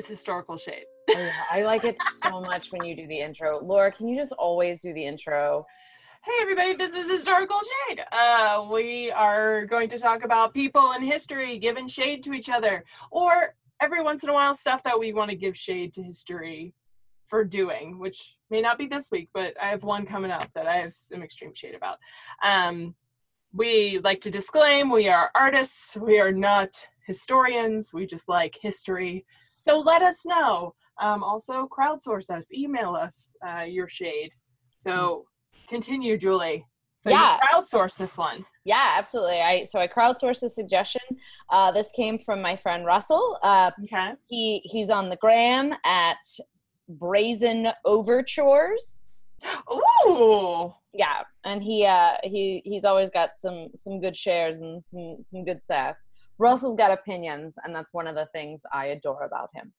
is historical shade. yeah, I like it so much when you do the intro. Laura, can you just always do the intro? Hey everybody, this is Historical Shade. Uh, we are going to talk about people and history giving shade to each other, or every once in a while stuff that we want to give shade to history for doing, which may not be this week, but I have one coming up that I have some extreme shade about. Um, we like to disclaim we are artists, we are not historians, we just like history. So let us know. Um, also, crowdsource us, email us uh, your shade. So continue, Julie. So Yeah. you crowdsource this one. Yeah, absolutely. I so I crowdsourced a suggestion. Uh, this came from my friend Russell. Uh, Okay. he he's on the gram at Brazen Overtures. Ooh. Yeah, and he uh, he he's always got some some good shares and some some good sass. Russell's got opinions, and that's one of the things I adore about him.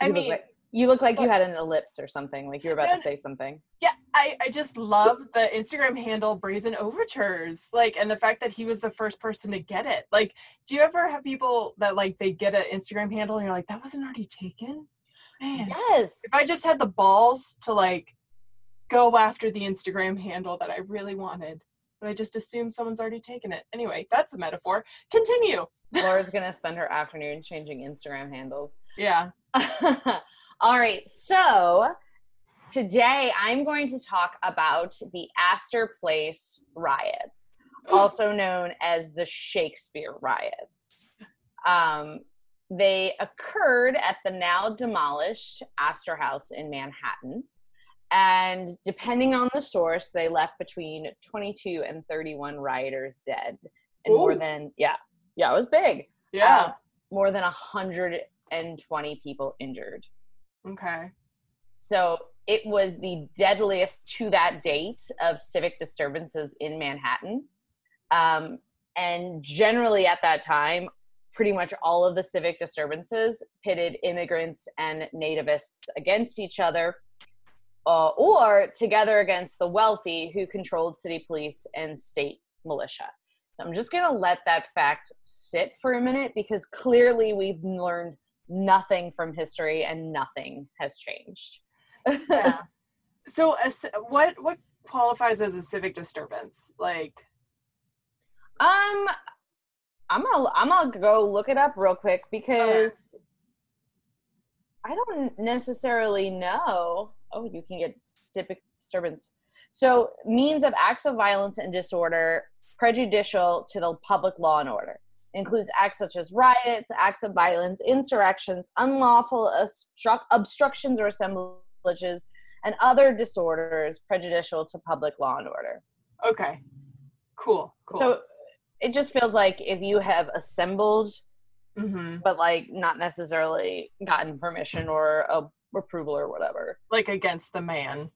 I You look mean, like- you look like you had an ellipse or something, like you were about to say something. Yeah, I, I just love the Instagram handle Brazen Overtures. Like, and the fact that he was the first person to get it. Like, do you ever have people that like they get an Instagram handle and you're like, that wasn't already taken? Man. Yes. If I just had the balls to like go after the Instagram handle that I really wanted, but I just assume someone's already taken it. Anyway, that's a metaphor. Continue. Laura's gonna spend her afternoon changing Instagram handles. Yeah. All right, so today I'm going to talk about the Astor Place riots, also known as the Shakespeare riots. Um, they occurred at the now demolished Astor House in Manhattan. And depending on the source, they left between 22 and 31 rioters dead. And more than, yeah, yeah, it was big. Yeah. Uh, more than 120 people injured. okay. So it was the deadliest to that date of civic disturbances in Manhattan. Um, and generally at that time, pretty much all of the civic disturbances pitted immigrants and nativists against each other uh, or together against the wealthy who controlled city police and state militia. So I'm just going to let that fact sit for a minute because clearly we've learned nothing from history and nothing has changed. yeah. So, a what what qualifies as a civic disturbance? Like, Um, I'm gonna I'm gonna go look it up real quick because I don't necessarily know. Oh, you can get civic disturbance. So means of acts of violence and disorder prejudicial to the public law and order includes acts such as riots, acts of violence, insurrections, unlawful obstruct- obstructions or assemblages, and other disorders prejudicial to public law and order. okay, cool, cool. So it just feels like if you have assembled, hmm but like not necessarily gotten permission or a approval or whatever. like against the man.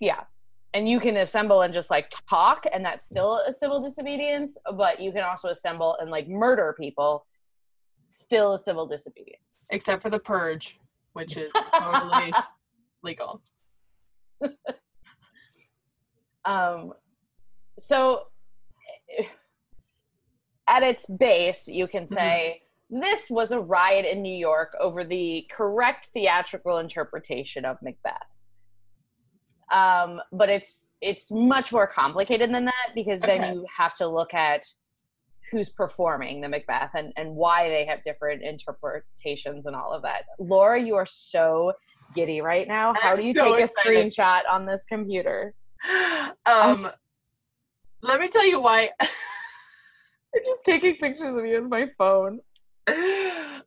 Yeah. And you can assemble and just like talk, and that's still a civil disobedience, but you can also assemble and like murder people, still a civil disobedience. except for the purge, which is totally legal. Um, so eh, at its base, you can say this was a riot in New York over the correct theatrical interpretation of Macbeth. Um, but it's it's much more complicated than that because then Okay. you have to look at who's performing the Macbeth and, and why they have different interpretations and all of that. Laura, you are so giddy right now. How I'm do you so take a screenshot on this computer? Um, let me tell you why. I'm just taking pictures of you with my phone.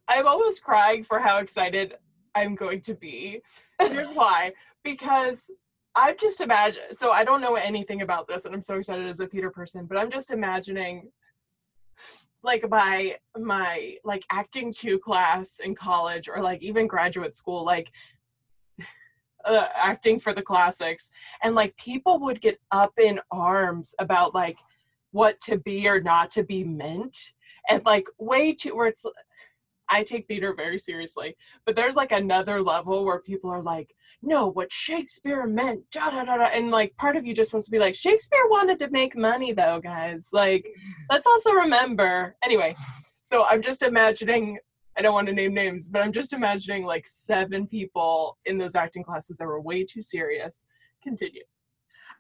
I'm almost crying for how excited I'm going to be. Here's why. Because I'm just imagine so I don't know anything about this and I'm so excited as a theater person, but I'm just imagining like my my like acting two class in college or like even graduate school, like uh, acting for the classics and like people would get up in arms about like what to be or not to be meant and like way too where it's I take theater very seriously, but there's like another level where people are like, no, what Shakespeare meant, da da da da. And like part of you just wants to be like, Shakespeare wanted to make money though, guys. Like, mm-hmm. let's also remember. Anyway, so I'm just imagining, I don't want to name names, but I'm just imagining like seven people in those acting classes that were way too serious. Continue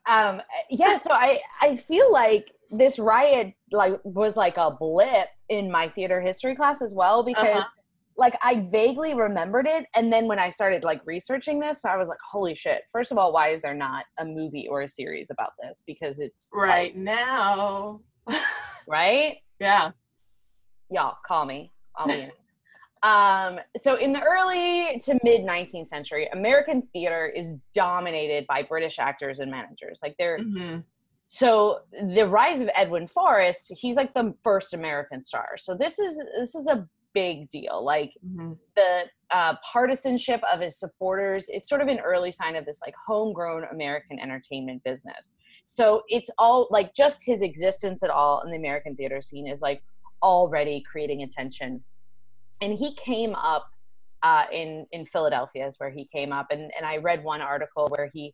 um yeah so i i feel like this riot like was like a blip in my theater history class as well because uh-huh. like i vaguely remembered it and then when i started like researching this i was like holy shit first of all why is there not a movie or a series about this? Because it's right like, now. Right? Yeah. Y'all call me. I'll be in it um, so in the early to mid 19th century, American theater is dominated by British actors and managers. Like they're mm-hmm. so the rise of Edwin Forrest, he's like the first American star. So this is this is a big deal. Like mm-hmm. the uh, partisanship of his supporters, it's sort of an early sign of this like homegrown American entertainment business. So it's all like just his existence at all in the American theater scene is like already creating attention and he came up uh, in in Philadelphia is where he came up, and and I read one article where he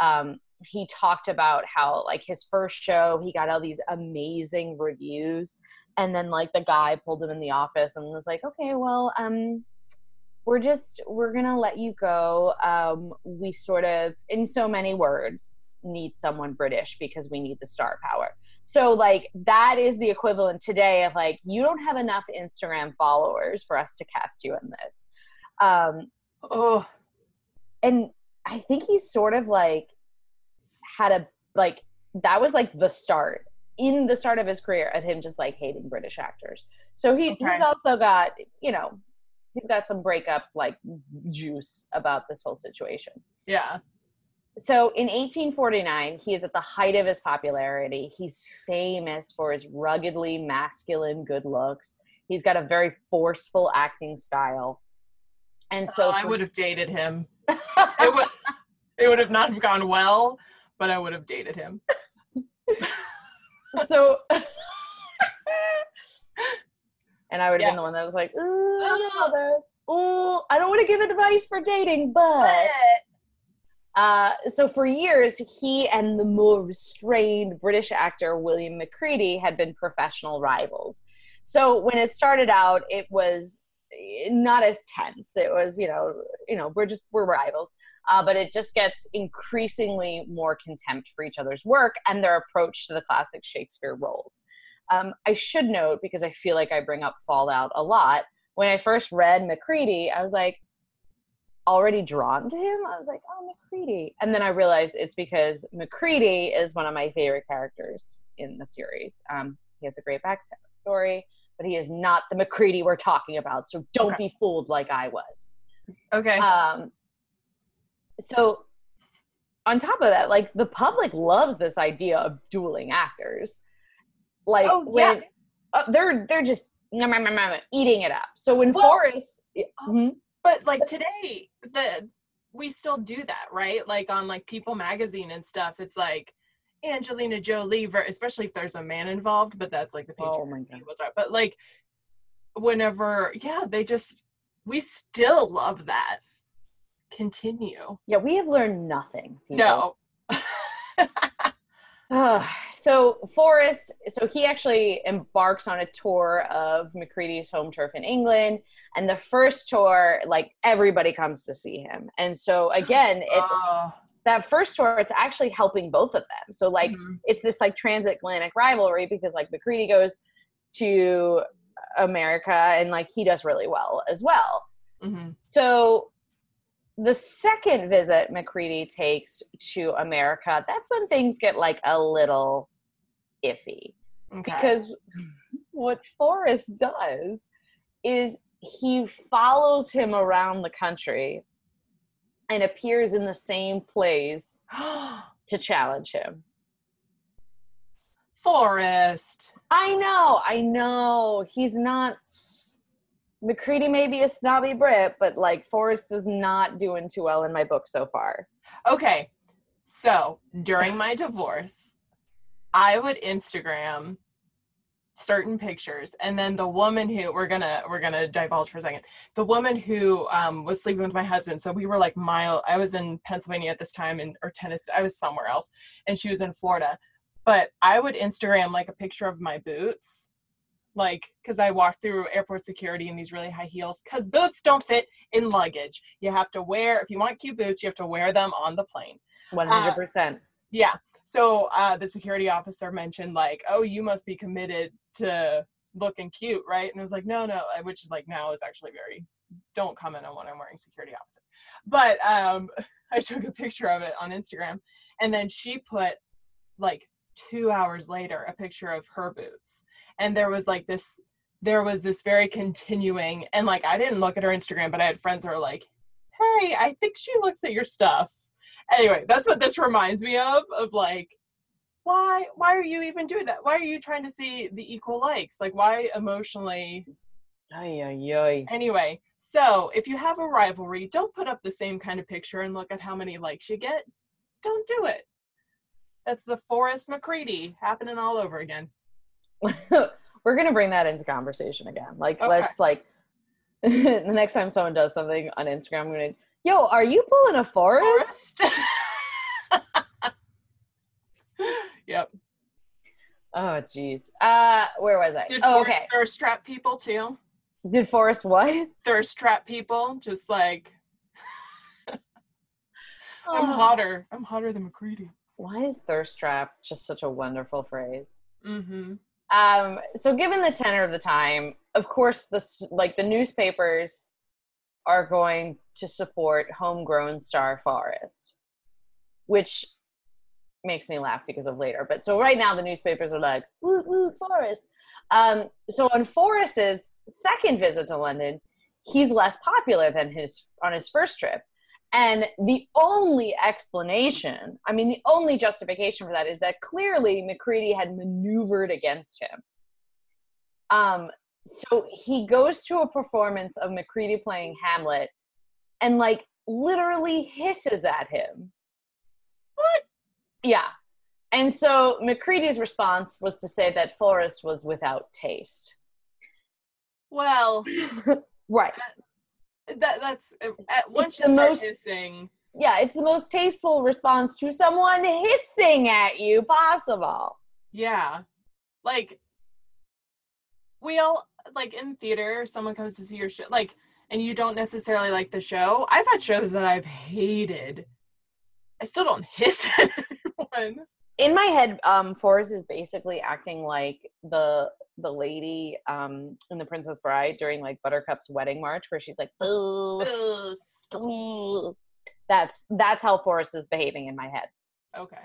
um, he talked about how like his first show he got all these amazing reviews, and then like the guy pulled him in the office and was like, okay, well, um, we're just we're gonna let you go. Um, we sort of in so many words need someone British because we need the star power. So like that is the equivalent today of like you don't have enough Instagram followers for us to cast you in this. Um oh and I think he's sort of like had a like that was like the start in the start of his career of him just like hating British actors. So he, okay. he's also got, you know, he's got some breakup like juice about this whole situation. Yeah so in 1849 he is at the height of his popularity. He's famous for his ruggedly masculine good looks. He's got a very forceful acting style. And so oh, i would have dated him. It would it would have not gone well but i would have dated him. So and i would have yeah. been the one that was like ooh, ooh i don't want to give advice for dating but uh, so for years, he and the more restrained British actor William Macready had been professional rivals. So when it started out, it was eh, not as tense. It was, you know, you know, we're just we're rivals. Uh, but it just gets increasingly more contempt for each other's work and their approach to the classic Shakespeare roles. Um, I should note because I feel like I bring up Fallout a lot. When I first read Macready, I was like, already drawn to him. I was like, oh, Macready. And then I realized it's because Macready is one of my favorite characters in the series. Um, he has a great backstory, but he is not the Macready we're talking about. So don't okay. be fooled like I was. Okay. Um, so on top of that, like the public loves this idea of dueling actors. Like oh, when yeah. uh, they're they're just eating it up. So when well, Forrest, mm-hmm but like today the we still do that right? Like on like people magazine and stuff it's like angelina jolie especially if there's a man involved but that's like the oh my god. but like whenever yeah they just we still love that. Continue. Yeah we have learned nothing people. no so Forrest, so he actually embarks on a tour of Macready's home turf in England, and the first tour, like everybody comes to see him, and so again, it, uh. that first tour, it's actually helping both of them. So like, mm-hmm. it's this like transatlantic rivalry because like Macready goes to America and like he does really well as well. Mm-hmm. So the second visit Macready takes to America, that's when things get like a little iffy. Okay. Because what Forrest does is he follows him around the country and appears in the same plays to challenge him. Forrest. I know, I know. He's not Macready may be a snobby Brit, but like Forrest is not doing too well in my book so far. Okay. So during my divorce, I would Instagram certain pictures and then the woman who we're gonna we're gonna divulge for a second the woman who um, was sleeping with my husband so we were like mile i was in pennsylvania at this time and or tennessee i was somewhere else and she was in florida but i would instagram like a picture of my boots like because i walked through airport security in these really high heels because boots don't fit in luggage. You have to wear if you want cute boots you have to wear them on the plane. 100% uh, yeah. So uh, the security officer mentioned like oh you must be committed to looking cute right? And i was like no no which like now is actually very don't comment on what i'm wearing security officer. But um i took a picture of it on instagram and then she put like two hours later a picture of her boots and there was like this there was this very continuing and like i didn't look at her instagram but i had friends who were like hey i think she looks at your stuff anyway, that's what this reminds me of of like why why are you even doing that? Why are you trying to see the equal likes? Like why emotionally Ay, ay, ay. Anyway, so if you have a rivalry, don't put up the same kind of picture and look at how many likes you get. Don't do it. That's the Forrest Macready happening all over again. We're gonna bring that into conversation again. Like, okay. let's like the next time someone does something on Instagram, I'm gonna Yo, are you pulling a? Forrest? yep. Oh, jeez. Uh, where was I? Did oh, Forrest okay. thirst trap people too? Did Forrest what? Thirst trap people, just like. I'm oh. hotter. I'm hotter than Macready. Why is thirst trap just such a wonderful phrase? Mm-hmm. Um, so given the tenor of the time, of course, the like the newspapers are going to support homegrown Star Forrest, which makes me laugh because of later. But so right now the newspapers are like, woot woot Forrest. Um, so on Forrest's second visit to London, he's less popular than his on his first trip. And the only explanation, I mean, the only justification for that is that clearly Macready had maneuvered against him. Um, so he goes to a performance of Macready playing Hamlet and like literally hisses at him. What? Yeah. And so Macready's response was to say that Forrest was without taste. Well, right. That, that that's uh, once it's you start most, hissing. Yeah, it's the most tasteful response to someone hissing at you possible. Yeah. Like we all like in theater, someone comes to see your show, like, and you don't necessarily like the show. I've had shows that I've hated. I still don't hiss at anyone. In my head, um, Forrest is basically acting like the the lady um in the Princess Bride during like Buttercup's wedding march, where she's like, That's that's how Forrest is behaving in my head. Okay.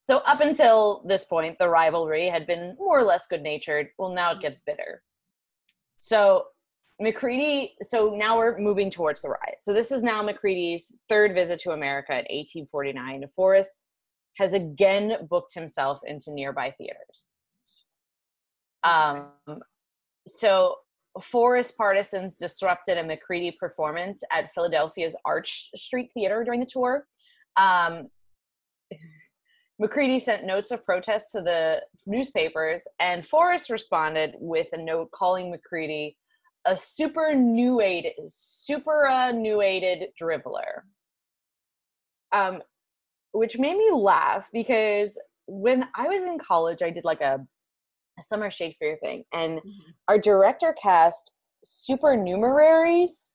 So up until this point, the rivalry had been more or less good natured. Well, now it gets bitter. So Macready, so now we're moving towards the riot. So this is now Macready's third visit to America in 1849. Forrest has again booked himself into nearby theaters. Um, so Forrest partisans disrupted a Macready performance at Philadelphia's Arch Street Theater during the tour. Um, Macready sent notes of protest to the newspapers, and Forrest responded with a note calling Macready a superannuated, superannuated driveler. Um, which made me laugh because when I was in college, I did like a summer Shakespeare thing, and mm-hmm. our director cast supernumeraries,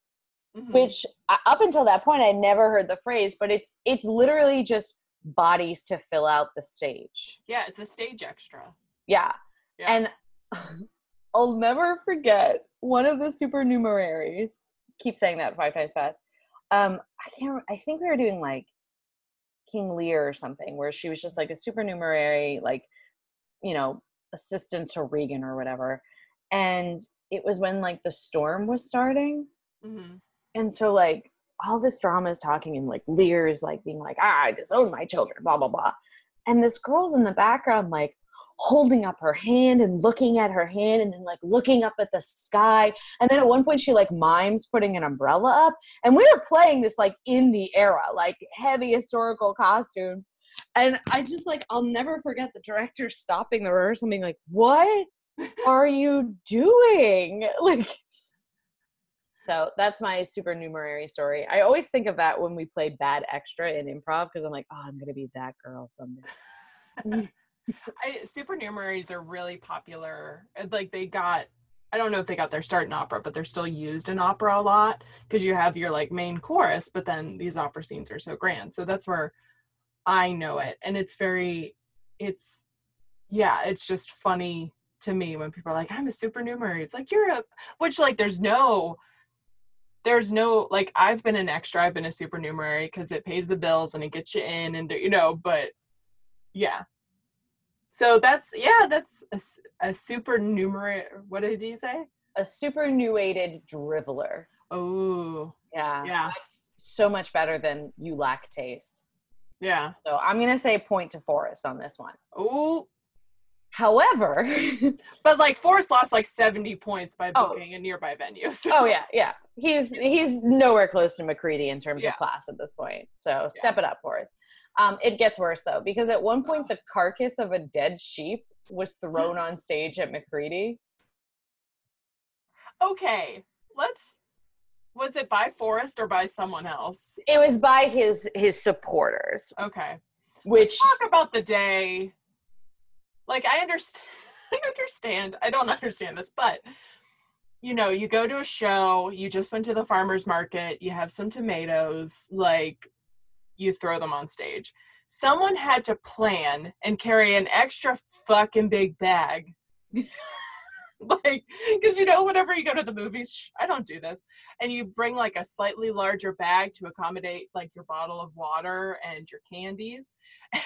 mm-hmm. which up until that point I never heard the phrase, but it's it's literally just bodies to fill out the stage. Yeah, it's a stage extra. Yeah. yeah. And I'll never forget one of the supernumeraries. Keep saying that five times fast. Um, I can't. I think we were doing like King Lear or something, where she was just like a supernumerary, like you know, assistant to Regan or whatever. And it was when like the storm was starting, mm-hmm. and so like all this drama is talking and like Lear's like being like, ah, I disown my children, blah, blah, blah. And this girl's in the background, like holding up her hand and looking at her hand and then like looking up at the sky. And then at one point she like mimes putting an umbrella up. And we were playing this like in the era, like heavy historical costumes. And I just like, I'll never forget the director stopping the rehearsal being like, what? are you doing? Like, so that's my supernumerary story. I always think of that when we play bad extra in improv because I'm like, oh, I'm gonna be that girl someday. I, supernumeraries are really popular. Like they got, I don't know if they got their start in opera, but they're still used in opera a lot because you have your like main chorus, but then these opera scenes are so grand. So that's where I know it, and it's very, it's, yeah, it's just funny to me when people are like, I'm a supernumerary. It's like you're a, which like there's no there's no like I've been an extra, I've been a supernumerary because it pays the bills and it gets you in and you know, but yeah. So that's yeah, that's a, a supernumerary. What did you say? A supernuated driveler. Oh, Yeah, Yeah. That's so much better than you lack taste. Yeah. So I'm gonna say point to Forrest on this one. Oh, However, but like Forrest lost like 70 points by Oh. booking a nearby venue. So. oh yeah, yeah, he's he's nowhere close to Macready in terms Yeah. of class at this point. So step it up, Forrest. Um, it gets worse though because at one point the carcass of a dead sheep was thrown on stage at Macready. Okay, let's. Was it by Forrest or by someone else? It was by his his supporters, Okay. which talk about the day. Like i understand i understand. I don't understand this but you know you go to a show you just went to the farmers market you have some tomatoes like you throw them on stage. Someone had to plan and carry an extra fucking big bag like because you know whenever you go to the movies i don't do this and you bring like a slightly larger bag to accommodate like your bottle of water and your candies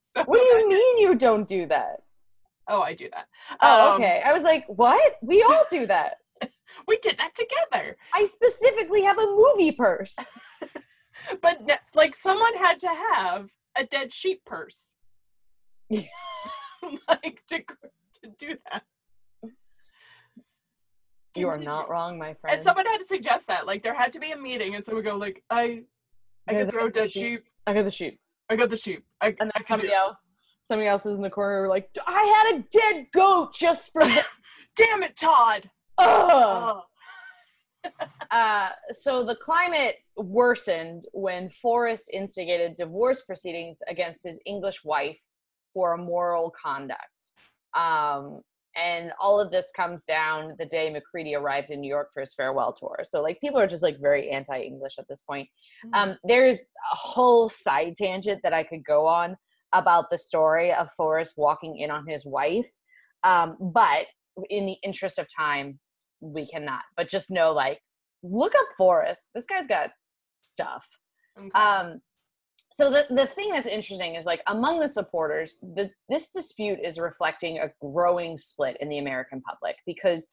so what do you mean you don't do that? oh i do that Oh, Um, okay. I was like, what? We all do that. we did that together I specifically have a movie purse. but like someone had to have a dead sheep purse Yeah. like to, to do that You are not wrong, my friend. and someone had to suggest that like there had to be a meeting and someone go like i i could the throw dead sheep. sheep I got the sheep. i got the sheep i, And I then could somebody else, somebody else is in the corner like, I had a dead goat just for damn it todd Ugh. oh. Uh, so the climate worsened when Forrest instigated divorce proceedings against his English wife for immoral conduct. Um, and all of this comes down the day Macready arrived in New York for his farewell tour. So like people are just like very anti-English at this point. Um, there's a whole side tangent that I could go on about the story of Forrest walking in on his wife. Um, but in the interest of time, we cannot. But just know, like, look up Forrest. This guy's got stuff. Okay. Um, so the the thing that's interesting is like among the supporters, the, this dispute is reflecting a growing split in the American public because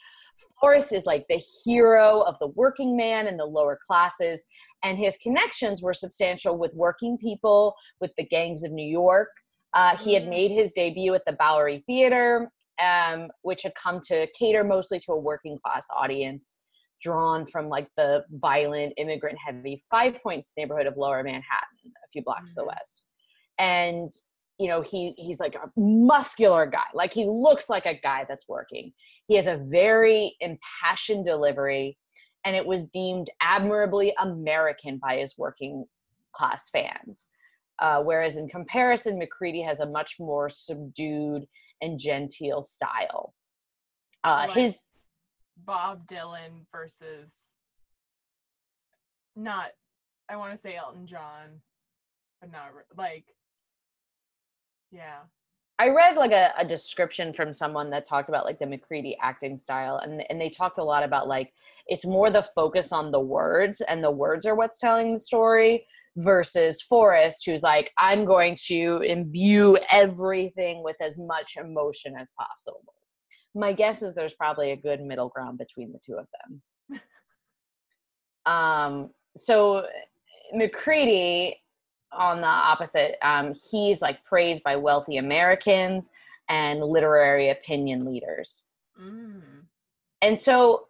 Forrest is like the hero of the working man and the lower classes, and his connections were substantial with working people, with the gangs of New York. Uh, he had Mm. made his debut at the Bowery Theater, um, which had come to cater mostly to a working class audience drawn from like the violent immigrant heavy five points neighborhood of lower manhattan a few blocks to the Mhm. west. And you know he he's like a muscular guy. Like he looks like a guy that's working. He has a very impassioned delivery and it was deemed admirably american by his working class fans. Uh, whereas in comparison macready has a much more subdued and genteel style. Uh, his bob dylan versus not i want to say elton john but not like yeah I read like a, a description from someone that talked about like the Macready acting style, and and they talked a lot about like it's more the focus on the words, and the words are what's telling the story, versus Forrest, who's like I'm going to imbue everything with as much emotion as possible. My guess is there's probably a good middle ground between the two of them. um, so Macready on the opposite um, he's like praised by wealthy americans and literary opinion leaders mm. and so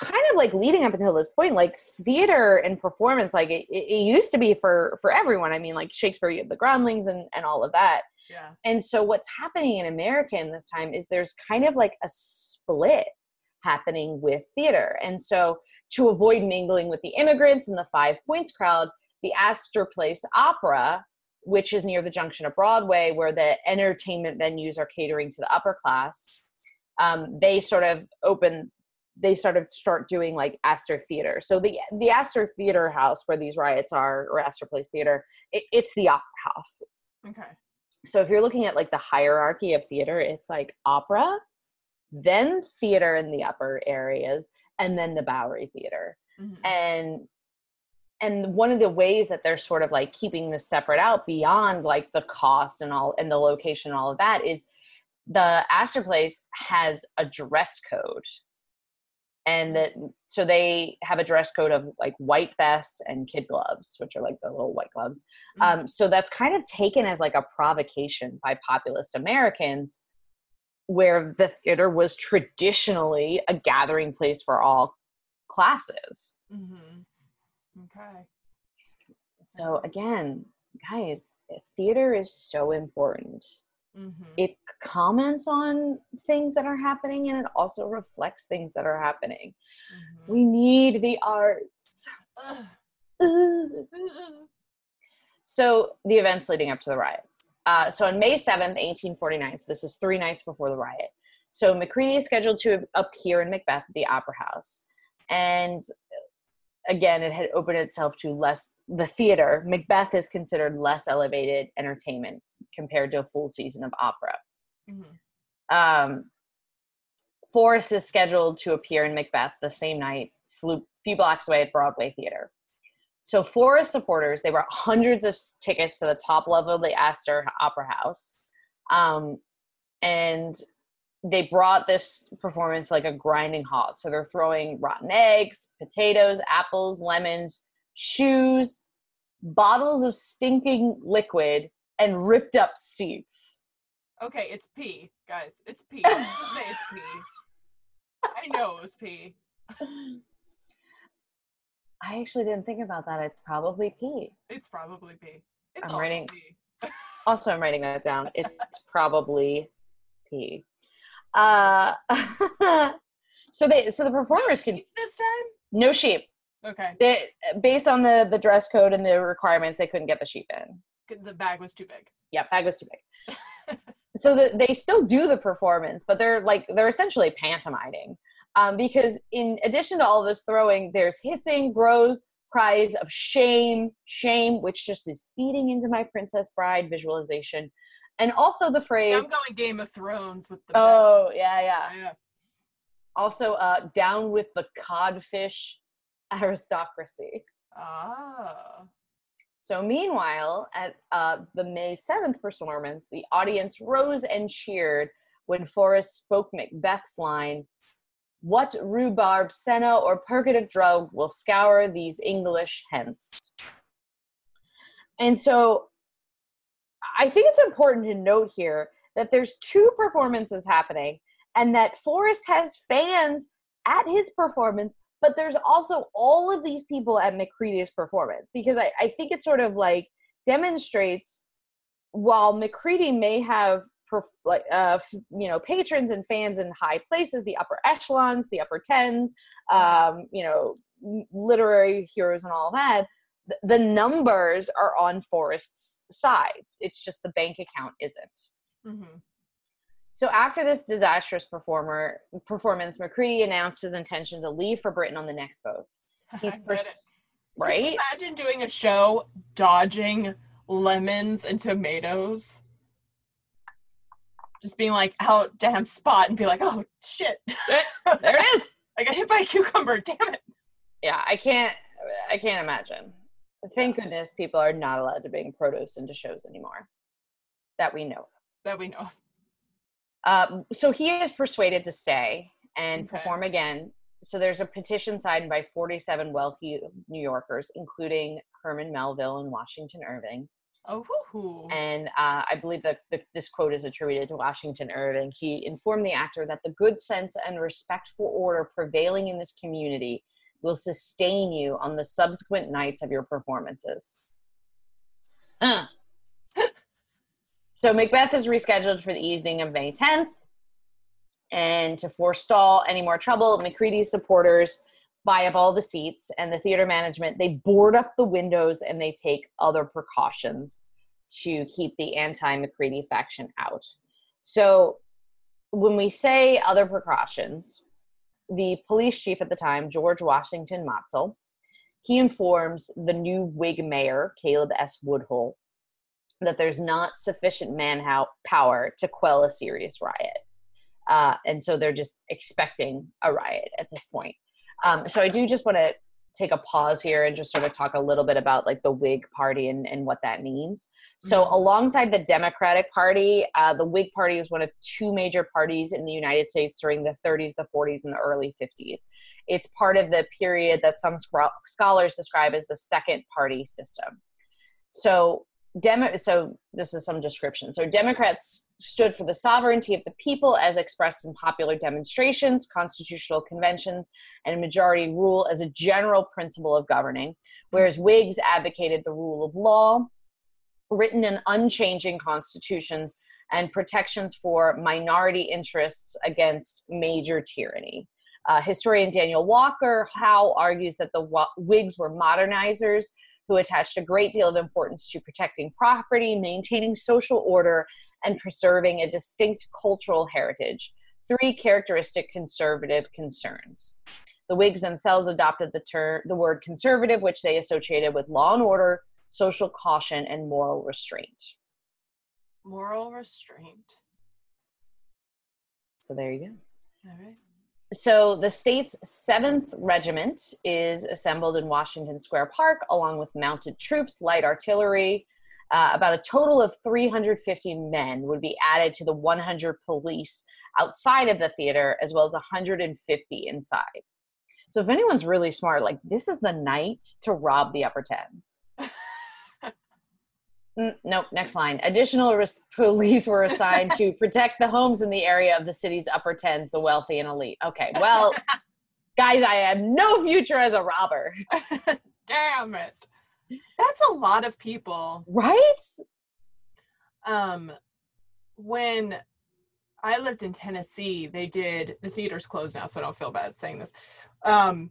kind of like leading up until this point like theater and performance like it, it used to be for for everyone. I mean like shakespeare you have the groundlings and and all of that. Yeah. and so what's happening in america in this time is there's kind of like a split happening with theater. And so to avoid mingling with the immigrants and the five points crowd the astor place opera which is near the junction of broadway where the entertainment venues are catering to the upper class um, they sort of open they sort of start doing like Astor Theater. So the the Astor Theater House where these riots are, or Astor Place Theater, it, it's the opera house. Okay. So if you're looking at like the hierarchy of theater, it's like opera, then theater in the upper areas, and then the Bowery Theater. Mhm. And and one of the ways that they're sort of like keeping this separate out beyond like the cost and all and the location and all of that is the Astor Place has a dress code. And that so they have a dress code of like white vest and kid gloves, which are like the little white gloves. Mhm. Um, so that's kind of taken as like a provocation by populist Americans, where the theater was traditionally a gathering place for all classes. mm-hmm. Okay. So again, guys, theater is so important. Mhm. It comments on things that are happening and it also reflects things that are happening. Mhm. We need the arts. So the events leading up to the riots. Uh, so on May 7th, 1849, so this is three nights before the riot. So Macready is scheduled to appear in Macbeth at the Opera House. And again, it had opened itself to less, the theater, Macbeth is considered less elevated entertainment compared to a full season of opera. Mhm. Um, Forrest is scheduled to appear in Macbeth the same night, flew few blocks away at Broadway Theater. So Forrest supporters, they brought hundreds of tickets to the top level of the Astor Opera House, um, and they brought this performance like a grinding halt. So they're throwing rotten eggs, potatoes, apples, lemons, shoes, bottles of stinking liquid, and ripped up seats. Okay, it's P, guys. It's P. Just say it's P. I know it was pee. I actually didn't think about that. It's probably P. It's probably pee. It's I'm writing- pee. Also, I'm writing that down. It's probably P. Uh, so they so the performers can Sheep this time. no sheep. Okay, They based on the the dress code and the requirements, they couldn't get the sheep in. The bag was too big. Yeah, bag was too big. so the, they still do the performance, but they're like they're essentially pantomiming. Um, because in addition to all this throwing, there's hissing, grows, cries of shame, shame, which just is feeding into my Princess Bride visualization, and also the Yeah, phrase, I'm going Game of Thrones with the. "Oh yeah, yeah." yeah. Also, uh, down with the codfish aristocracy. Ah. So, meanwhile, at uh, the May 7th performance, the audience rose and cheered when Forrest spoke Macbeth's line What rhubarb, senna, or purgative drug will scour these English hence? And so, I think it's important to note here that there's two performances happening and that Forrest has fans at his performance but there's also all of these people at Macready's performance because I, I think it sort of like demonstrates while Macready may have like uh, you know patrons and fans in high places, the upper echelons, the upper tens, um, you know, literary heroes and all that. The numbers are on Forrest's side. It's just the bank account isn't. Mm-hmm. So after this disastrous performer performance, Macready announced his intention to leave for Britain on the next boat. He's pers- right. imagine doing a show dodging lemons and tomatoes? Just being like out damn spot and be like, oh shit, There it is. I got hit by a cucumber. Damn it. Yeah, I can't. I can't imagine. Thank goodness people are not allowed to bring produce into shows anymore. That we know. That we know. of. Um, so he is persuaded to stay and Okay. perform again. So there's a petition signed by 47 wealthy New Yorkers, including Herman Melville and Washington Irving. Oh, hoo-hoo. And uh, I believe that the, this quote is attributed to Washington Irving. He informed the actor that the good sense and respectful order prevailing in this community will sustain you on the subsequent nights of your performances. Uh. So Macbeth is rescheduled for the evening of May 10th. And to forestall any more trouble, Macready's supporters buy up all the seats and the theater management. They board up the windows and they take other precautions to keep the anti-macready faction out. So when we say other precautions the police chief at the time george washington Matsell, he informs the new whig mayor caleb s. Woodhull that there's not sufficient manpower to quell a serious riot uh, and so they're just expecting a riot at this point um, so I do just want to take a pause here and just sort of talk a little bit about like the Whig Party and, and what that means. So, mm-hmm. alongside the Democratic Party, uh, the Whig Party was one of two major parties in the United States during the 30s, the 40s, and the early 50s. It's part of the period that some scholars describe as the second party system. So, Demo- so this is some description. So Democrats stood for the sovereignty of the people as expressed in popular demonstrations, constitutional conventions, and majority rule as a general principle of governing, whereas Whigs advocated the rule of law, written and unchanging constitutions, and protections for minority interests against major tyranny. Uh, historian Daniel Walker Howe argues that the Whigs were modernizers who attached a great deal of importance to protecting property, maintaining social order, and preserving a distinct cultural heritage, three characteristic conservative concerns. The Whigs themselves adopted the term the word conservative, which they associated with law and order, social caution, and moral restraint. Moral restraint. So there you go. All right so the state's 7th regiment is assembled in washington square park along with mounted troops light artillery. Uh, about a total of 350 men would be added to the 100 police outside of the theater as well as 150 inside. So if anyone's really smart like this is the night to rob the upper tens Mm, nope, next line. Additional res- police were assigned to protect the homes in the area of the city's upper tens, the wealthy and elite. Okay, well, guys, I have no future as a robber. Damn it. That's a lot of people. Right? Um when I lived in Tennessee, they did the theater's closed now, so I don't feel bad saying this. Um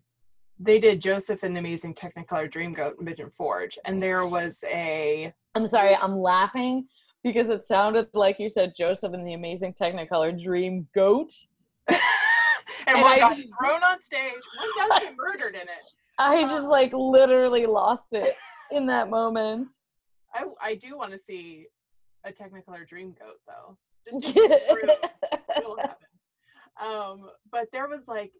they did Joseph and the Amazing Technicolor Dreamcoat in Pigeon Forge, and there was a. I'm sorry, I'm laughing because it sounded like you said Joseph and the Amazing Technicolor Dream Goat. and, and one I got just, thrown on stage. One does get murdered in it. I just like literally lost it in that moment. I I do want to see a Technicolor Dream Goat though. Just get through. it'll happen. Um, but there was like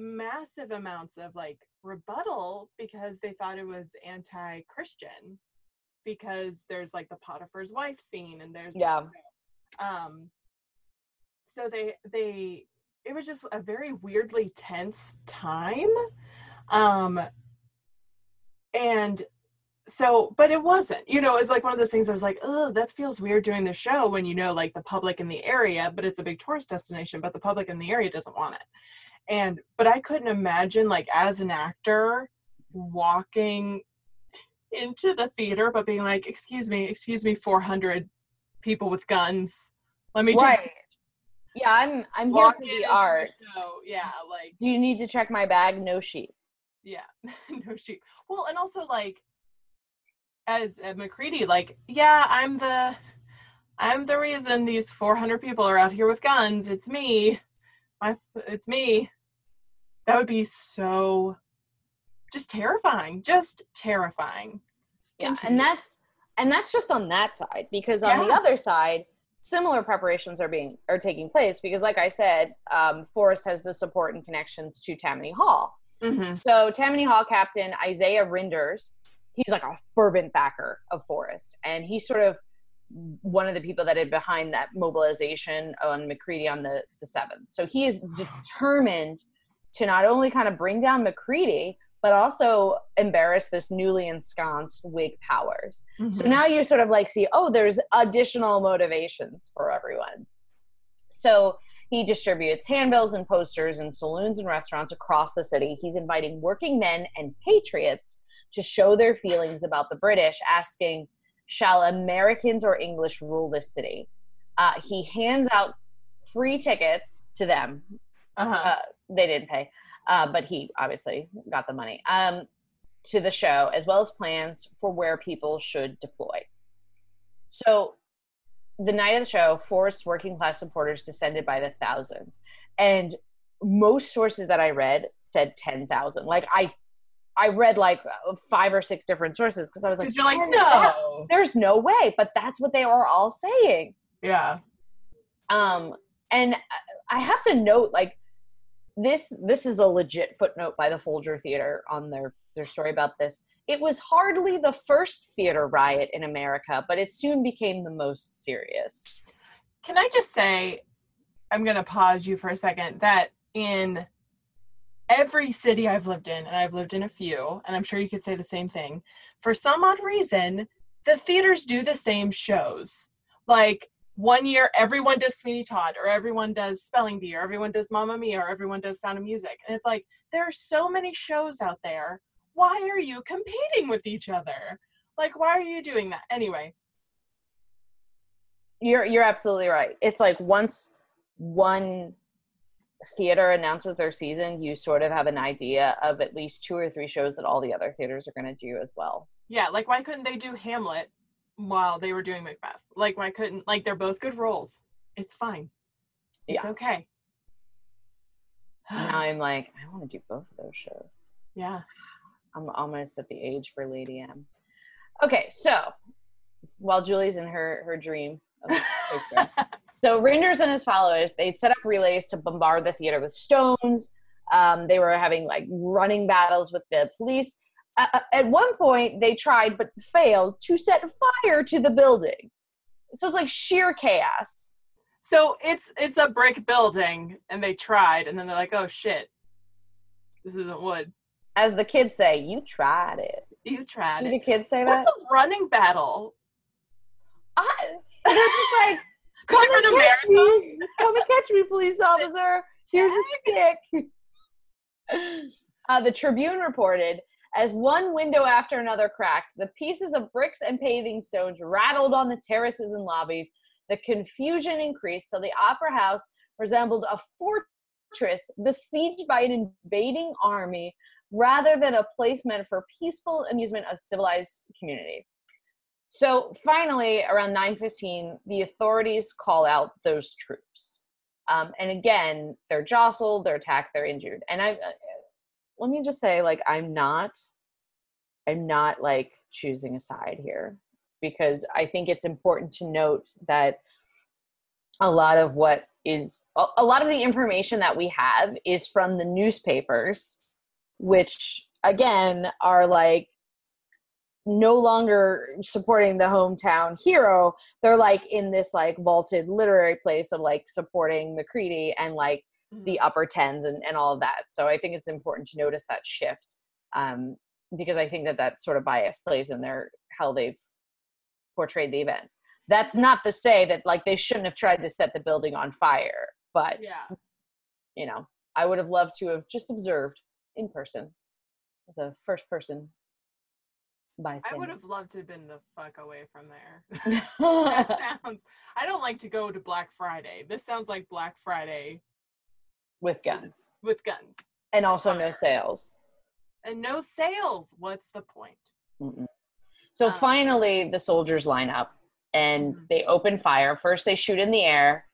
massive amounts of like rebuttal because they thought it was anti-Christian because there's like the Potiphar's wife scene and there's yeah. um so they they it was just a very weirdly tense time um and so but it wasn't you know it's like one of those things i was like oh that feels weird doing the show when you know like the public in the area but it's a big tourist destination but the public in the area doesn't want it and but i couldn't imagine like as an actor walking into the theater but being like excuse me excuse me 400 people with guns. Let me right. Just yeah i'm i'm here for the art. so yeah like do you need to check my bag? No sheep. Yeah no sheep. Well and also like as uh, macready like yeah i'm the i'm the reason these 400 people are out here with guns. It's me my it's me that would be so just terrifying just terrifying yeah Continue. and that's and that's just on that side because on yeah. the other side similar preparations are being are taking place because like i said um, forrest has the support and connections to tammany hall mm-hmm. so tammany hall captain isaiah rynders he's like a fervent backer of forrest and he's sort of one of the people that had behind that mobilization on macready on the, the 7th so he is determined to not only kind of bring down Macready, but also embarrass this newly ensconced Whig powers. So Mhm. now you sort of like see, oh, there's additional motivations for everyone. So he distributes handbills and posters in saloons and restaurants across the city. He's inviting working men and patriots to show their feelings about the British, asking, Shall Americans or English rule this city? Uh, he hands out free tickets to them. uh-huh. Uh, they didn't pay, uh, but he obviously got the money um, to the show, as well as plans for where people should deploy. So, the night of the show, forced working class supporters descended by the thousands, and most sources that I read said ten thousand. Like I, I read like five or six different sources because I was like, you're like, 10,000? no. there's no way, but that's what they were all saying. Yeah. um and i have to note like this this is a legit footnote by the folger theater on their their story about this it was hardly the first theater riot in america but it soon became the most serious Can I just say, I'm going to pause you for a second, that in every city I've lived in, and I've lived in a few, and I'm sure you could say the same thing, for some odd reason, the theaters do the same shows. Like one year, everyone does Sweeney Todd, or everyone does Spelling Bee, or everyone does Mamma Mia, or everyone does Sound of Music. And it's like, there are so many shows out there. Why are you competing with each other? Like, why are you doing that? Anyway, you're you're absolutely right it's like once one theater announces their season you sort of have an idea of at least two or three shows that all the other theaters are going to do as well Yeah, like why couldn't they do Hamlet while they were doing Macbeth? Like why couldn't like they're both good roles. It's fine. It's Yeah. okay. now i'm like i want to do both of those shows yeah. I'm almost at the age for Lady M. Okay, so while Julie's in her her dream of Shakespeare, so Rynders and his followers they set up relays to bombard the theater with stones. Um, they were having like running battles with the police. Uh, uh, at one point, they tried but failed to set fire to the building. So it's like sheer chaos. So it's it's a brick building and they tried and then they're like, oh shit. This isn't wood. As the kids say, "You tried it." You tried Do the kids say that? What's a running battle? I, they're just like, Come Come and catch America. me. Come and catch me, police officer. Here's a stick. Uh, the Tribune reported as one window after another cracked, the pieces of bricks and paving stones rattled on the terraces and lobbies. The confusion increased till the Opera House resembled a fortress besieged by an invading army rather than a place meant for peaceful amusement of civilized community. So finally, around 9:15, the authorities call out those troops, um, and again, they're jostled, they're attacked, they're injured. And I, uh, let me just say, like, I'm not, I'm not like choosing a side here because I think it's important to note that a lot of what is a, a lot of the information that we have is from the newspapers, which again are like no longer supporting the hometown hero. They're like in this like vaulted literary place of like supporting macready and like the upper tens and, and all of that. So i think it's important to notice that shift um, because i think that that sort of bias plays in their how they've portrayed the events. That's not to say that like they shouldn't have tried to set the building on fire but Yeah. you know i would have loved to have just observed in person as a first person bystander I would have loved to have been the fuck away from there. that sounds I don't like to go to Black Friday. This sounds like Black Friday with guns with guns. and also no sales And no sales. What's the point? Mm-mm. so Um, finally the soldiers line up and Mhm. they open fire first they shoot in the air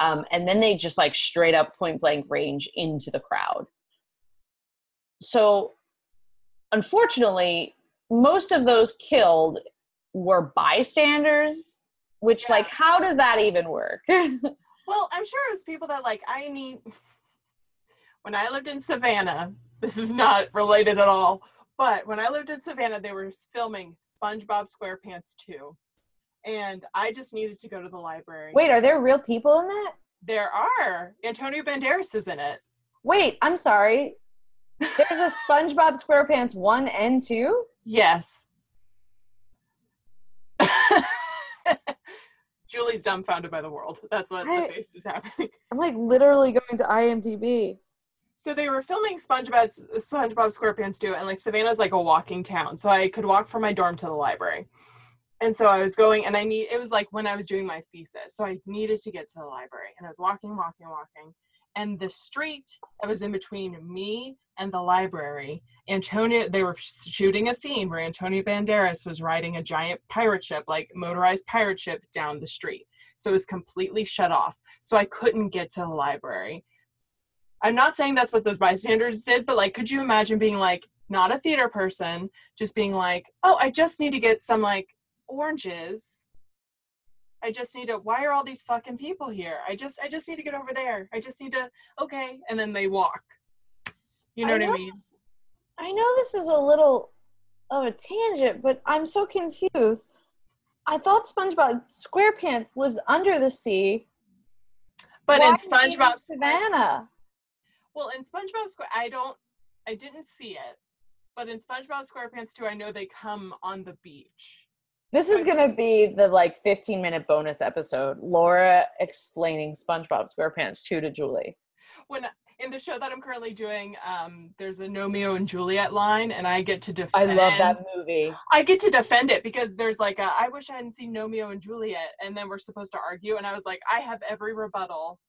um, and then they just like straight up point blank range into the crowd so unfortunately most of those killed were bystanders which Yeah. like how does that even work Well, I'm sure it was people that like I mean when I lived in Savannah, this is not related at all, but when I lived in Savannah, they were filming SpongeBob SquarePants 2. And I just needed to go to the library. wait are there real people in that There are. Antonio Banderas is in it. wait i'm sorry There's a SpongeBob SquarePants one and two. Yes. Julie's dumbfounded by the world. That's what I- the face is happening. I'm like literally going to IMDb. So they were filming SpongeBob SpongeBob SquarePants 2, and like Savannah's like a walking town, so I could walk from my dorm to the library. And so I was going, and I need it was like when I was doing my thesis, so I needed to get to the library, and I was walking, walking, walking, and the street that was in between me and the library, Antonio, they were shooting a scene where Antonio Banderas was riding a giant pirate ship, like motorized pirate ship, down the street. So it was completely shut off, so I couldn't get to the library. I'm not saying that's what those bystanders did, but like, could you imagine being like, not a theater person, just being like, oh, I just need to get some like oranges. I just need to, why are all these fucking people here? I just, I just need to get over there. I just need to, okay. And then they walk. You know what I mean? this- I know this is a little of a tangent, but I'm so confused. I thought SpongeBob SquarePants lives under the sea. But Why in SpongeBob, Savannah. well, in SpongeBob Square, I don't, I didn't see it. But in SpongeBob SquarePants 2, I know they come on the beach. This is gonna be the like 15 minute bonus episode. Laura explaining SpongeBob SquarePants 2 to Julie. when in the show that I'm currently doing, um, there's a Romeo and Juliet line, and I get to defend. I love that movie. I get to defend it because there's like a, I wish I hadn't seen Romeo and Juliet, and then we're supposed to argue, and I was like, I have every rebuttal.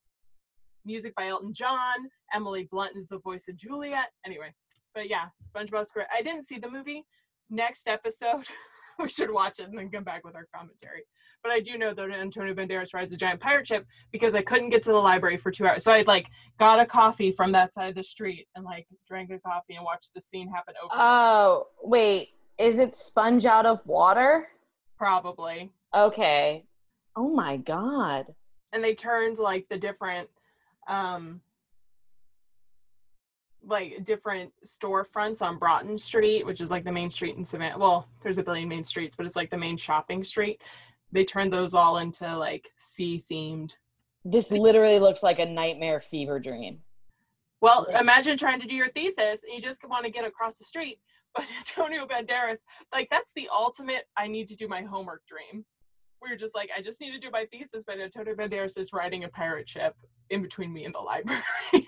Music by Elton John. Emily Blunt is the voice of Juliet. Anyway, but yeah, SpongeBob Square. I didn't see the movie. Next episode, we should watch it and then come back with our commentary. But I do know that Antonio Banderas rides a giant pirate ship because I couldn't get to the library for two hours. So I like got a coffee from that side of the street and like drank a coffee and watched the scene happen over. Oh, wait. Is it sponge out of water? probably. Okay. Oh my god. and they turned like the different um like different storefronts on Broughton Street, which is like the main street in Savannah. Well, there's a billion main streets, but it's like the main shopping street. They turned those all into like sea themed. This literally looks like a nightmare fever dream. Well, Right. imagine trying to do your thesis and you just want to get across the street. But Antonio Banderas, like that's the ultimate I need to do my homework dream. Where you're just like, I just need to do my thesis, but Antonio Banderas is riding a pirate ship in between me and the library.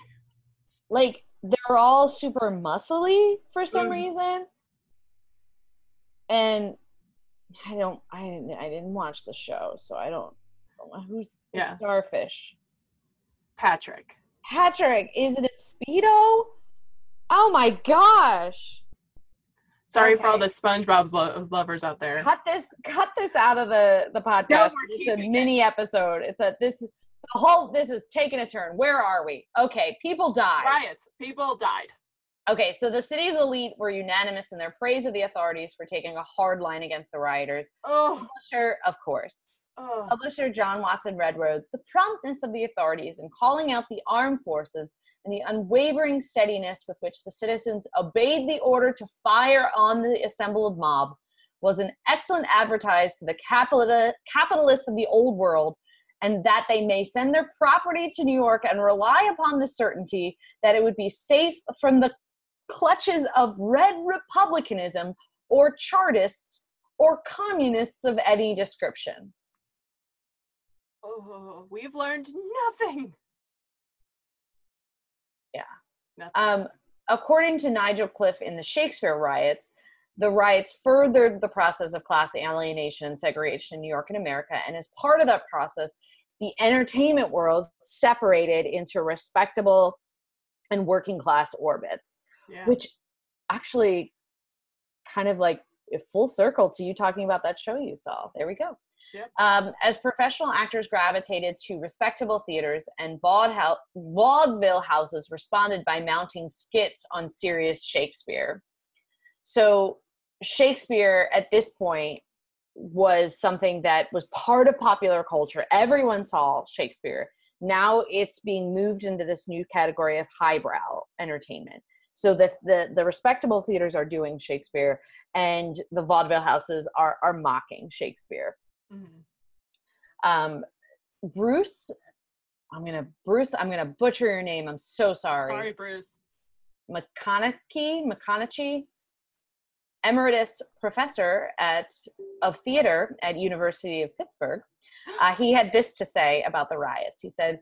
Like they're all super muscly for some Mm. reason. And I don't I didn't I didn't watch the show, so I don't, don't know who's the Yeah. starfish. Patrick. Patrick, is it a speedo? Oh my gosh. Sorry for all the SpongeBob's lo- lovers out there. cut this cut this out of the the podcast we're it's a mini episode it's a this the whole this is taking a turn where are we okay people died Riots. People died. okay so the city's elite were unanimous in their praise of the authorities for taking a hard line against the rioters Oh, publisher of course oh. publisher john watson redroad the promptness of the authorities in calling out the armed forces and the unwavering steadiness with which the citizens obeyed the order to fire on the assembled mob was an excellent advertise to the capital- capitalists of the old world and that they may send their property to New York and rely upon the certainty that it would be safe from the clutches of red republicanism or chartists or communists of any description. oh, we've learned nothing. Yeah. Nothing. Um, according to Nigel Cliff in the Shakespeare riots, the riots furthered the process of class alienation and segregation in New York and America. And as part of that process, the entertainment world separated into respectable and working class orbits, yeah. which actually kind of like a full circle to you talking about that show you saw. There we go. Yep. Um, as professional actors gravitated to respectable theaters and vaudeville, vaudeville houses responded by mounting skits on serious Shakespeare. So, Shakespeare at this point was something that was part of popular culture. Everyone saw Shakespeare. Now it's being moved into this new category of highbrow entertainment. So the, the the respectable theaters are doing Shakespeare, and the vaudeville houses are are mocking Shakespeare Mhm. um bruce i'm gonna bruce i'm gonna butcher your name i'm so sorry, Sorry, Bruce. McConaughey, McConaughey, emeritus professor at of theater at University of Pittsburgh, uh, he had this to say about the riots. He said,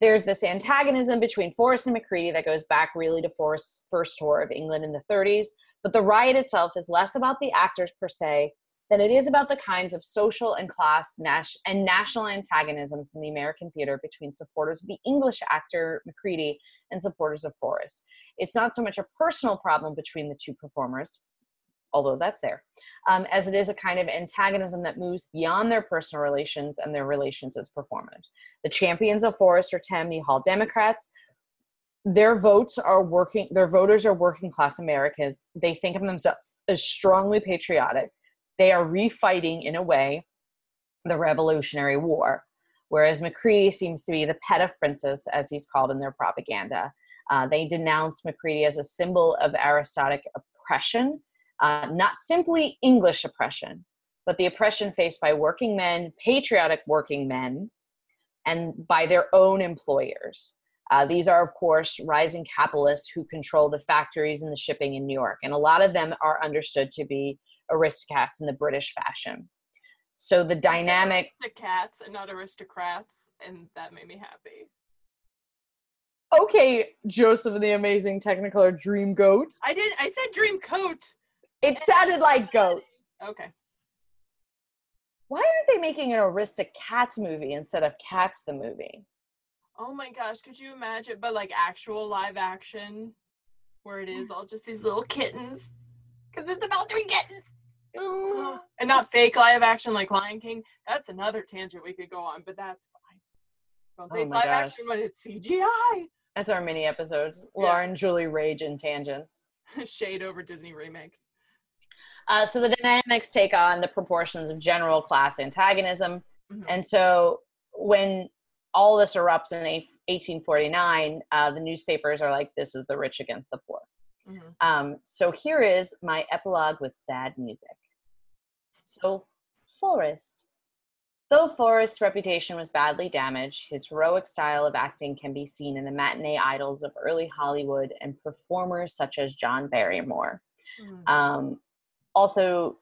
"There's this antagonism between Forrest and Macready that goes back really to Forrest's first tour of England in the 30s, but the riot itself is less about the actors per se than it is about the kinds of social and class nas- and national antagonisms in the American theater between supporters of the English actor Macready and supporters of Forrest. It's not so much a personal problem between the two performers, although that's there, um, as it is a kind of antagonism that moves beyond their personal relations and their relations as performers. The champions of Forrest are Tammany Hall Democrats. Their votes are working, their voters are working class Americans. They think of themselves as strongly patriotic they are refighting in a way the Revolutionary War, whereas Macready seems to be the pet of princes, as he's called in their propaganda. Uh, they denounce Macready as a symbol of aristocratic oppression, uh, not simply English oppression, but the oppression faced by working men, patriotic working men, and by their own employers. Uh, these are, of course, rising capitalists who control the factories and the shipping in New York. And a lot of them are understood to be aristocrats in the British fashion. So the dynamic aristocrats and not aristocrats, and that made me happy. Okay, Joseph and the Amazing Technicolor Dream Goat. I did I said dream coat. It sounded like goat. Okay. Why aren't they making an Aristocats movie instead of Cats the movie? Oh my gosh, could you imagine? But like actual live action, where it is all just these little kittens, because it's about three kittens. and not fake live action like Lion King. That's another tangent we could go on, but that's fine. Don't say Oh it's live gosh. action when it's CGI. That's our mini episode. Yeah. Lauren Julie Rage and Tangents. Shade over Disney remakes. Uh, so the dynamics take on the proportions of general class antagonism. Mhm. And so when all this erupts in 1849, uh, the newspapers are like, this is the rich against the poor. Mhm. Um, so here is my epilogue with sad music. So, Forrest. Though Forrest's reputation was badly damaged, his heroic style of acting can be seen in the matinee idols of early Hollywood and performers such as John Barrymore. Mhm. Um, also,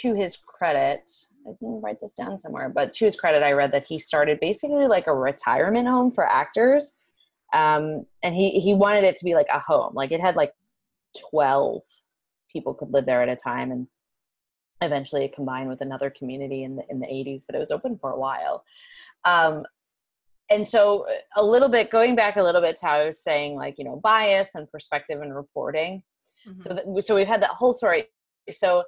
to his credit, I didn't write this down somewhere, but to his credit, I read that he started basically like a retirement home for actors. Um, and he, he wanted it to be like a home. Like it had like 12 people could live there at a time. And eventually it combined with another community in the, in the 80s, but it was open for a while. Um, and so a little bit going back a little bit to how I was saying like, you know, bias and perspective and reporting Mhm. so that, so we've had that whole story so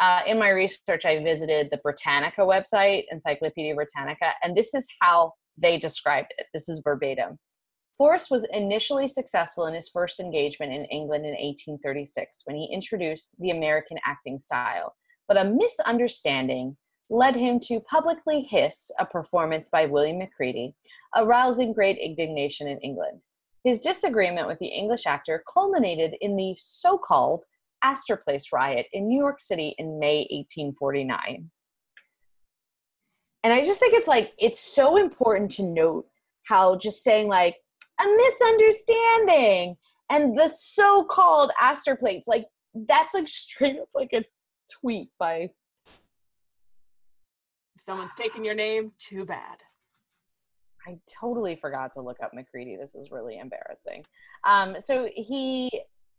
uh, in my research i visited the britannica website encyclopedia britannica and this is how they described it. This is verbatim. Forrest was initially successful in his first engagement in england in 1836 when he introduced the american acting style. But a misunderstanding led him to publicly hiss a performance by william macready arousing great indignation in england. His disagreement with the English actor culminated in the so called Astor Place riot in New York City in May 1849. And I just think it's like, it's so important to note how just saying, like, a misunderstanding and the so called Astor Place, like, that's like straight up like a tweet by If someone's taking your name, too bad. I totally forgot to look up Macready. This is really embarrassing. Um, so he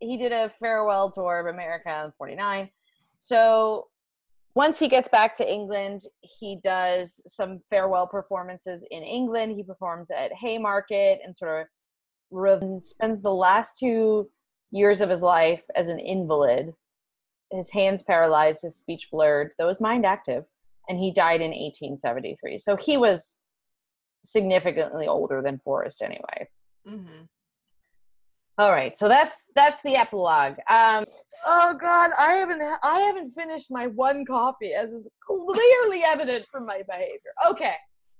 he did a farewell tour of America in '49. So once he gets back to England, he does some farewell performances in England. He performs at Haymarket and sort of re- spends the last two years of his life as an invalid. His hands paralyzed, his speech blurred, though his mind active, and he died in 1873. So he was significantly older than Forrest anyway. hmm All right, so that's that's the epilogue. Um, oh God, I haven't I haven't finished my one coffee, as is clearly evident from my behavior. Okay,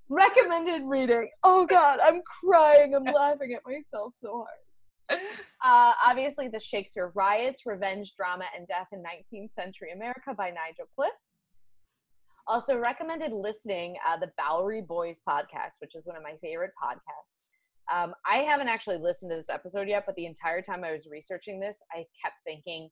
recommended reading. Oh God, I'm crying. I'm laughing at myself so hard. Uh, obviously, the Shakespeare riots, revenge, drama, and death in 19th century America by Nigel Cliff. Also recommended listening uh, the Bowery Boys podcast, which is one of my favorite podcasts. Um, I haven't actually listened to this episode yet, but the entire time I was researching this, I kept thinking,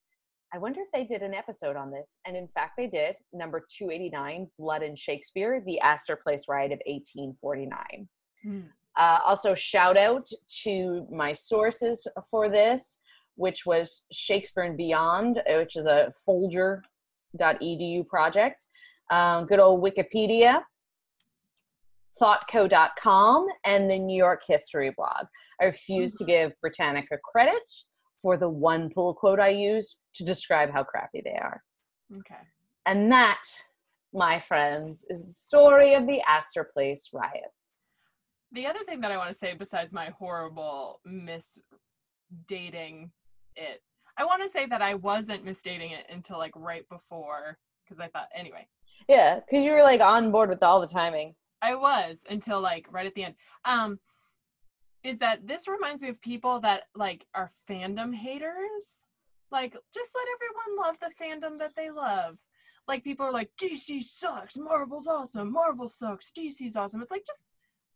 I wonder if they did an episode on this. And in fact, they did. Number 289, Blood and Shakespeare, the Astor Place Riot of 1849. Hmm. Uh, also, shout out to my sources for this, which was Shakespeare and Beyond, uh, which is a Folger.edu project. Um, good old Wikipedia, thoughtco.com, and the New York History blog. I refuse to mm-hmm. give Britannica credit for the one pull quote I use to describe how crappy they are. Okay. And that, my friends, is the story of the Astor Place riot. The other thing that I want to say, besides my horrible misdating it, I want to say that I wasn't misdating it until like right before, because I thought, anyway, Yeah, because you were like on board with all the timing. I was until like right at the end. Um, is that this reminds me of people that like are fandom haters? Like, just let everyone love the fandom that they love. Like, people are like, DC sucks, Marvel's awesome, Marvel sucks, DC's awesome. It's like, just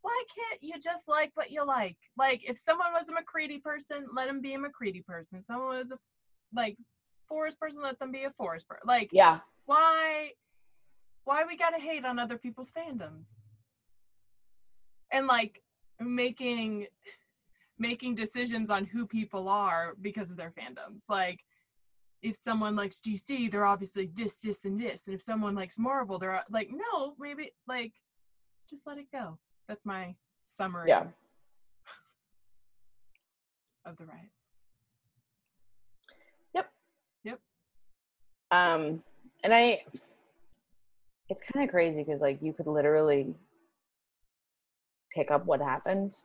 why can't you just like what you like? Like, if someone was a Macready person, let them be a Macready person. Someone was a like Forrest person, let them be a Forrest person. Like, Yeah. why why we gotta hate on other people's fandoms and like making making decisions on who people are because of their fandoms like if someone likes dc they're obviously this this and this and if someone likes marvel they're like no maybe like just let it go that's my summary Yeah. of the riots Yep. Yep. Um, and I, it's kind of crazy because like you could literally pick up what happened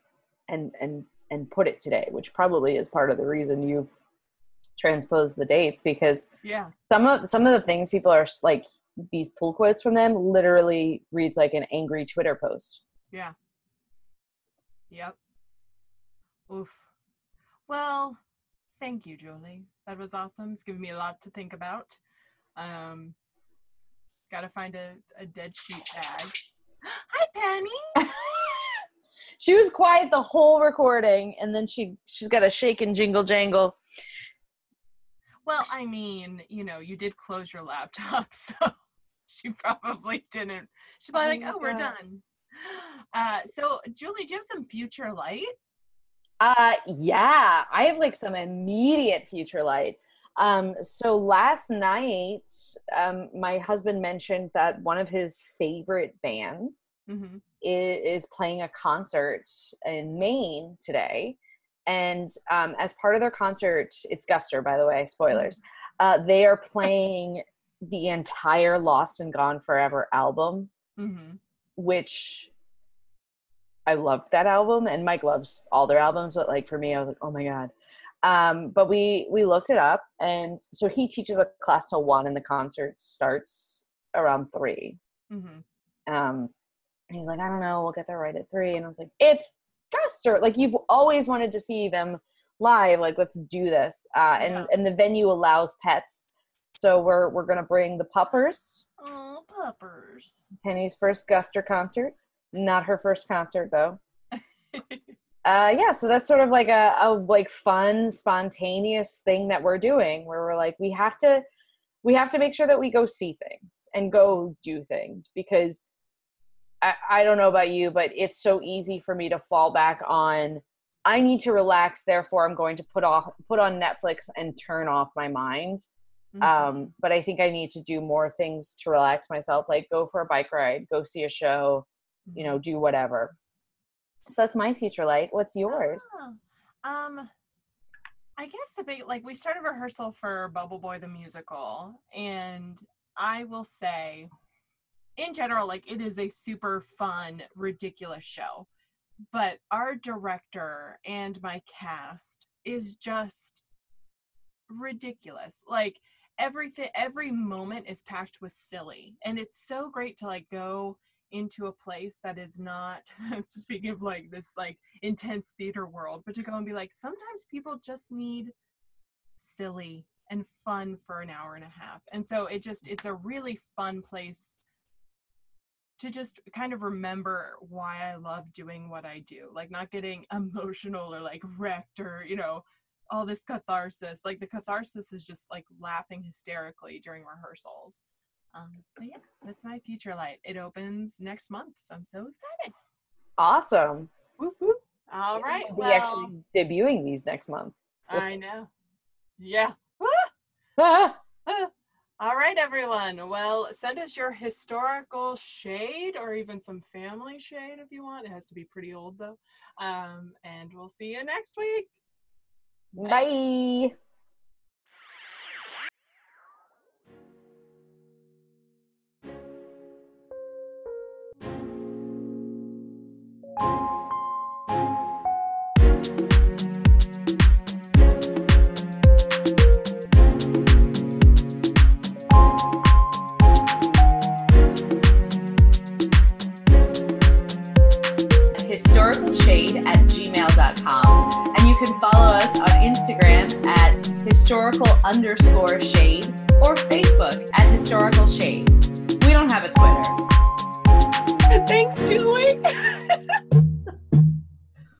and and and put it today, which probably is part of the reason you've transposed the dates because yeah some of some of the things people are like these pull quotes from them literally reads like an angry Twitter post. Yeah. Yep. Oof. Well, thank you, Julie. That was awesome. It's given me a lot to think about. Um, gotta find a, a dead sheet bag. Hi, Penny. she was quiet the whole recording, and then she she's got a shake and jingle jangle. Well, I mean, you know, you did close your laptop, so she probably didn't. She's probably like, Oh my "Oh, we're done." Uh, so, Julie, do you have some future light? Uh yeah, I have like some immediate future light. Um so last night um my husband mentioned that one of his favorite bands Mm-hmm. is, playing a concert in Maine today. And um as part of their concert, it's Guster by the way, spoilers. Uh they are playing the entire Lost and Gone Forever album Mm-hmm. which I loved that album and Mike loves all their albums, but like for me, I was like, oh my God. Um, but we we looked it up and so he teaches a class till one and the concert starts around three. Mm-hmm. Um and he's like, I don't know, we'll get there right at three. And I was like, it's Guster. Like you've always wanted to see them live. Like, let's do this. Uh and, Yeah. and the venue allows pets. So we're we're gonna bring the puppers. Oh, puppers. Penny's first Guster concert. Not her first concert though. Uh yeah, so that's sort of like a, a like fun, spontaneous thing that we're doing where we're like, we have to we have to make sure that we go see things and go do things because I, I don't know about you, but it's so easy for me to fall back on I need to relax, therefore I'm going to put off put on Netflix and turn off my mind. Mhm. um but i think i need to do more things to relax myself like go for a bike ride go see a show you know do whatever. So that's my future light what's yours? Ah, Um, I guess the big like we started rehearsal for Bubble Boy the musical, and I will say, in general, like it is a super fun, ridiculous show. But our director and my cast is just ridiculous. Like everything, every moment is packed with silly, and it's so great to like go into a place that is not speaking of like this like intense theater world, but to go and be like, sometimes people just need silly and fun for an hour and a half. And so it just, it's a really fun place to just kind of remember why I love doing what I do, like not getting emotional or like wrecked or, you know, all this catharsis. Like the catharsis is just like laughing hysterically during rehearsals. Um, so yeah, that's my future light. It opens next month, so I'm so excited. Awesome. Whoop, whoop. All right. We'll well, actually debuting these next month. I know. Yeah. Ah! All right, everyone. Well, send us your historical shade or even some family shade if you want. It has to be pretty old though. Um, and we'll see you next week. Bye. historicalshade underscore